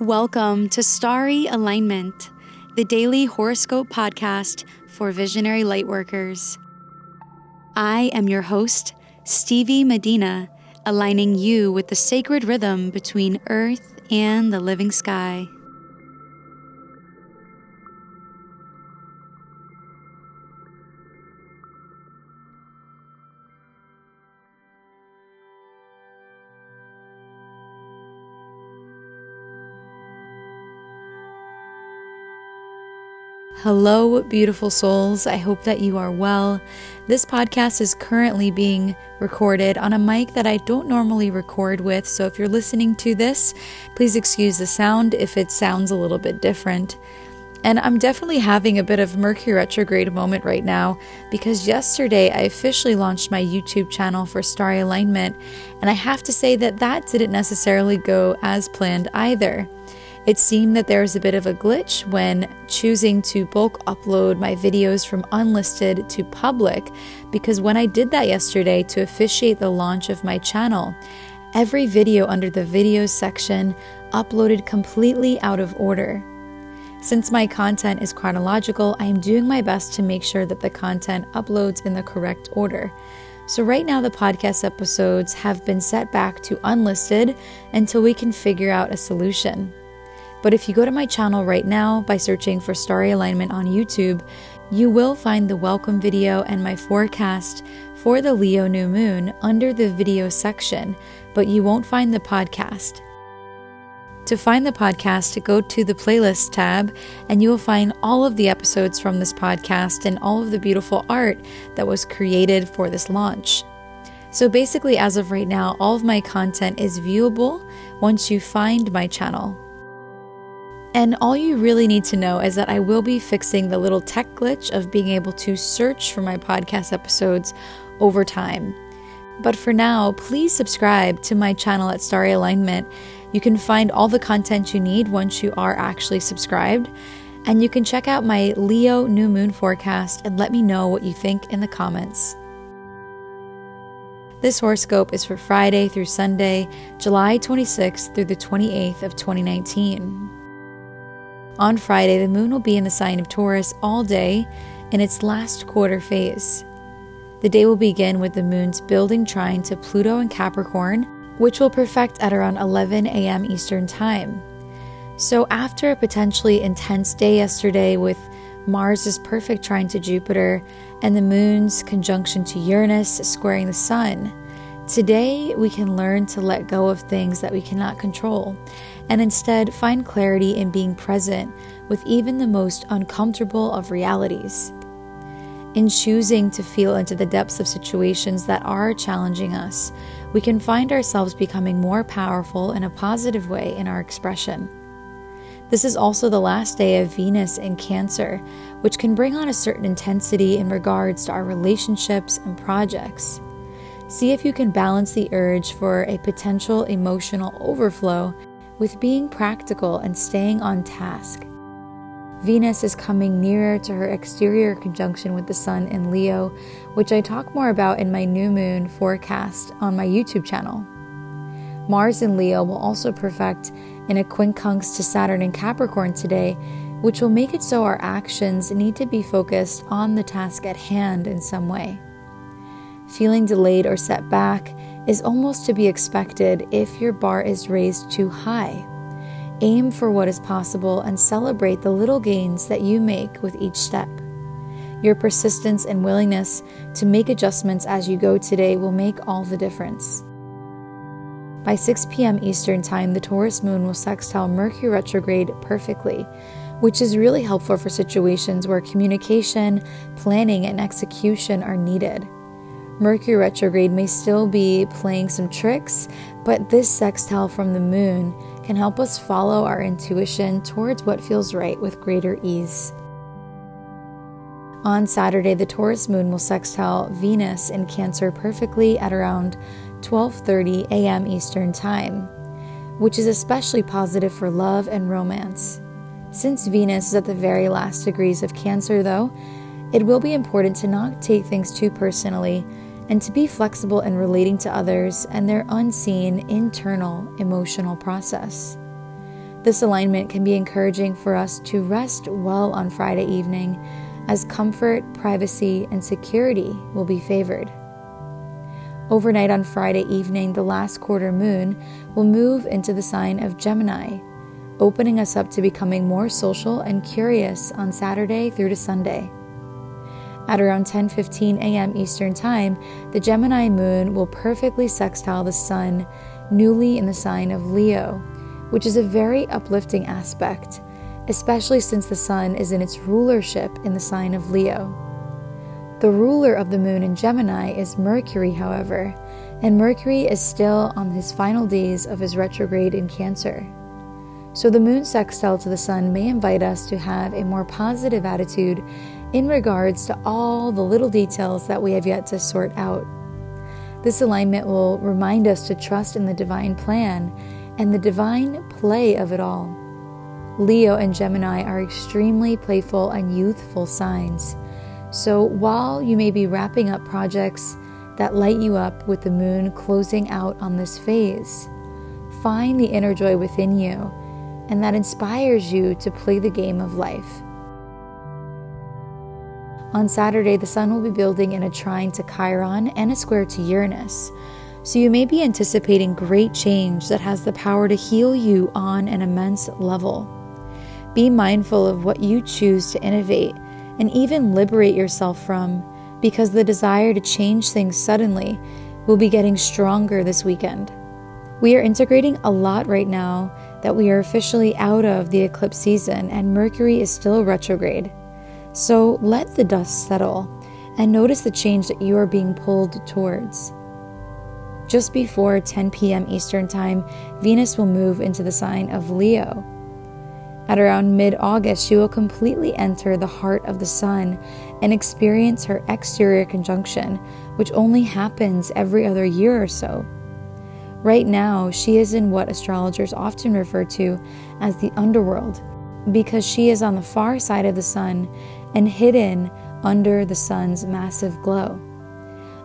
Welcome to Starry Alignment, the daily horoscope podcast for visionary lightworkers. I am your host, Stevie Medina, aligning you with the sacred rhythm between earth and the living sky. Hello, beautiful souls. I hope that you are well. This podcast is currently being recorded on a mic that I don't normally record with, so if you're listening to this, please excuse the sound if it sounds a little bit different. And I'm definitely having a bit of Mercury retrograde moment right now because yesterday I officially launched my YouTube channel for Starry Alignment, and I have to say that that didn't necessarily go as planned either. It seemed that there was a bit of a glitch when choosing to bulk upload my videos from unlisted to public because when I did that yesterday to officiate the launch of my channel, every video under the videos section uploaded completely out of order. Since my content is chronological, I am doing my best to make sure that the content uploads in the correct order. So, right now, the podcast episodes have been set back to unlisted until we can figure out a solution. But if you go to my channel right now by searching for Starry Alignment on YouTube, you will find the welcome video and my forecast for the Leo new moon under the video section, but you won't find the podcast. To find the podcast, go to the playlist tab and you will find all of the episodes from this podcast and all of the beautiful art that was created for this launch. So basically, as of right now, all of my content is viewable once you find my channel. And all you really need to know is that I will be fixing the little tech glitch of being able to search for my podcast episodes over time. But for now, please subscribe to my channel at Starry Alignment. You can find all the content you need once you are actually subscribed. And you can check out my Leo new moon forecast and let me know what you think in the comments. This horoscope is for Friday through Sunday, July 26th through the 28th of 2019. On Friday, the moon will be in the sign of Taurus all day in its last quarter phase. The day will begin with the moon's building trine to Pluto and Capricorn, which will perfect at around 11 a.m. Eastern Time. So, after a potentially intense day yesterday with Mars' perfect trine to Jupiter and the moon's conjunction to Uranus squaring the sun, today we can learn to let go of things that we cannot control and instead find clarity in being present with even the most uncomfortable of realities. In choosing to feel into the depths of situations that are challenging us, we can find ourselves becoming more powerful in a positive way in our expression. This is also the last day of Venus in Cancer, which can bring on a certain intensity in regards to our relationships and projects. See if you can balance the urge for a potential emotional overflow with being practical and staying on task. Venus is coming nearer to her exterior conjunction with the Sun in Leo, which I talk more about in my new moon forecast on my YouTube channel. Mars in Leo will also perfect in a quincunx to Saturn in Capricorn today, which will make it so our actions need to be focused on the task at hand in some way. Feeling delayed or set back is almost to be expected if your bar is raised too high. Aim for what is possible and celebrate the little gains that you make with each step. Your persistence and willingness to make adjustments as you go today will make all the difference. By 6 p.m. Eastern Time, the Taurus moon will sextile Mercury retrograde perfectly, which is really helpful for situations where communication, planning, and execution are needed. Mercury retrograde may still be playing some tricks, but this sextile from the moon can help us follow our intuition towards what feels right with greater ease. On Saturday, the Taurus moon will sextile Venus in Cancer perfectly at around 12:30 a.m. Eastern Time, which is especially positive for love and romance. Since Venus is at the very last degrees of Cancer though, it will be important to not take things too personally and to be flexible in relating to others and their unseen internal emotional process. This alignment can be encouraging for us to rest well on Friday evening, as comfort, privacy, and security will be favored. Overnight on Friday evening, the last quarter moon will move into the sign of Gemini, opening us up to becoming more social and curious on Saturday through to Sunday. At around 10:15 a.m. Eastern Time, the Gemini moon will perfectly sextile the sun newly in the sign of Leo, which is a very uplifting aspect, especially since the sun is in its rulership in the sign of Leo. The ruler of the moon in Gemini is Mercury, however, and Mercury is still on his final days of his retrograde in Cancer. So the moon sextile to the sun may invite us to have a more positive attitude in regards to all the little details that we have yet to sort out. This alignment will remind us to trust in the divine plan and the divine play of it all. Leo and Gemini are extremely playful and youthful signs. So while you may be wrapping up projects that light you up with the moon closing out on this phase, find the inner joy within you and that inspires you to play the game of life. On Saturday, the Sun will be building in a trine to Chiron and a square to Uranus. So you may be anticipating great change that has the power to heal you on an immense level. Be mindful of what you choose to innovate and even liberate yourself from, because the desire to change things suddenly will be getting stronger this weekend. We are integrating a lot right now that we are officially out of the eclipse season and Mercury is still retrograde. So let the dust settle and notice the change that you are being pulled towards. Just before 10 p.m. Eastern Time, Venus will move into the sign of Leo. At around mid August, she will completely enter the heart of the Sun and experience her exterior conjunction, which only happens every other year or so. Right now, she is in what astrologers often refer to as the underworld because she is on the far side of the Sun and hidden under the Sun's massive glow.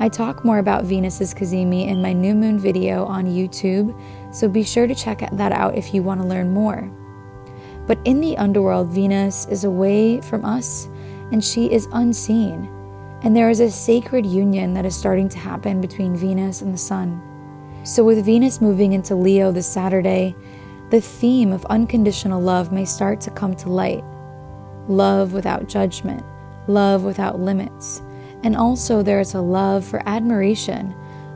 I talk more about Venus's cazimi in my new moon video on YouTube, so be sure to check that out if you want to learn more. But in the underworld, Venus is away from us and she is unseen. And there is a sacred union that is starting to happen between Venus and the Sun. So, with Venus moving into Leo this Saturday, the theme of unconditional love may start to come to light. Love without judgment, love without limits and also, there is a love for admiration,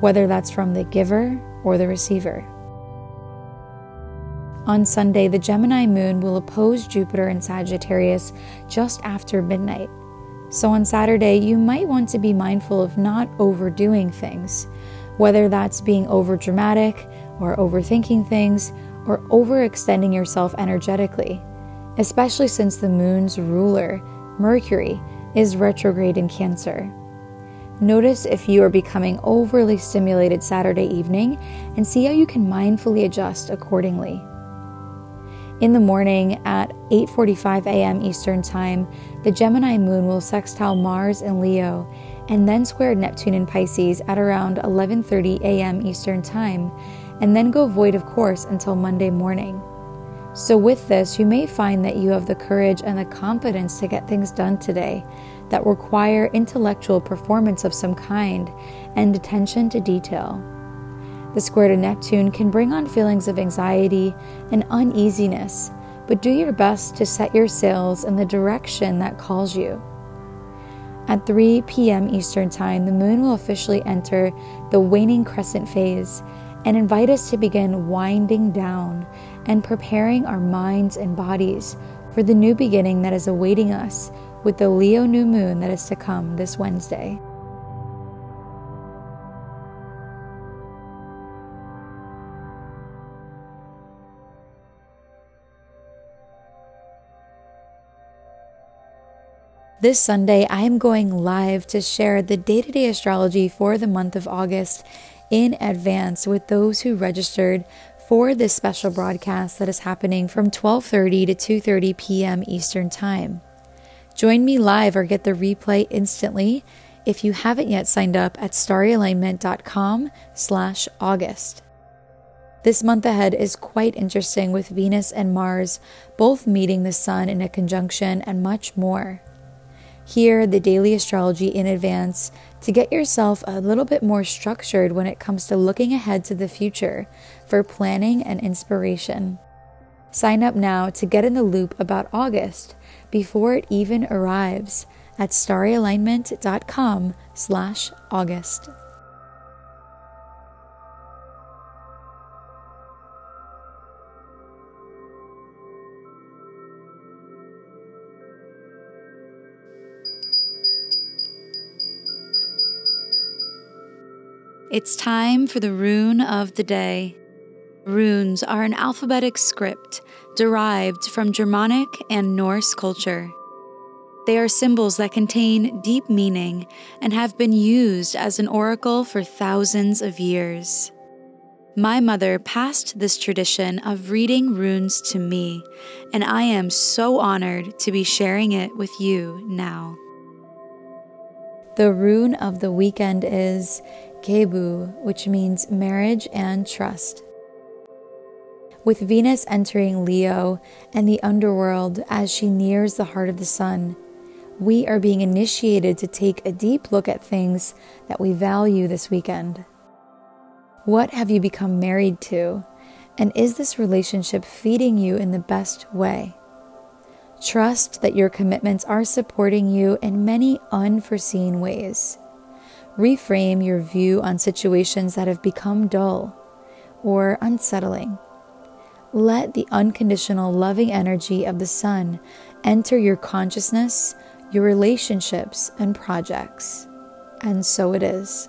whether that's from the giver or the receiver. On Sunday, the Gemini moon will oppose Jupiter in Sagittarius just after midnight. So on Saturday, you might want to be mindful of not overdoing things, whether that's being overdramatic or overthinking things or overextending yourself energetically, especially since the moon's ruler, Mercury, is retrograde in Cancer. Notice if you are becoming overly stimulated Saturday evening and see how you can mindfully adjust accordingly. In the morning at 8:45 a.m. Eastern Time, the Gemini moon will sextile Mars in Leo and then square Neptune in Pisces at around 11:30 a.m. Eastern Time and then go void of course until Monday morning. So, with this, you may find that you have the courage and the confidence to get things done today that require intellectual performance of some kind and attention to detail. The square to Neptune can bring on feelings of anxiety and uneasiness, but do your best to set your sails in the direction that calls you. At 3 p.m. Eastern Time, the moon will officially enter the waning crescent phase and invite us to begin winding down and preparing our minds and bodies for the new beginning that is awaiting us with the Leo new moon that is to come this Wednesday. This Sunday, I am going live to share the day to day astrology for the month of August in advance with those who registered for this special broadcast that is happening from 12:30 to 2:30 p.m. Eastern Time. Join me live or get the replay instantly if you haven't yet signed up at starryalignment.com/august. This month ahead is quite interesting with Venus and Mars both meeting the Sun in a conjunction and much more. Hear the daily astrology in advance to get yourself a little bit more structured when it comes to looking ahead to the future for planning and inspiration. Sign up now to get in the loop about August before it even arrives at starryalignment.com It's time for the rune of the day. Runes are an alphabetic script derived from Germanic and Norse culture. They are symbols that contain deep meaning and have been used as an oracle for thousands of years. My mother passed this tradition of reading runes to me, and I am so honored to be sharing it with you now. The rune of the weekend is Gebo, which means marriage and trust. With Venus entering Leo and the underworld as she nears the heart of the sun, we are being initiated to take a deep look at things that we value this weekend. What have you become married to? And is this relationship feeding you in the best way? Trust that your commitments are supporting you in many unforeseen ways. Reframe your view on situations that have become dull or unsettling. Let the unconditional loving energy of the sun enter your consciousness, your relationships, and projects. And so it is.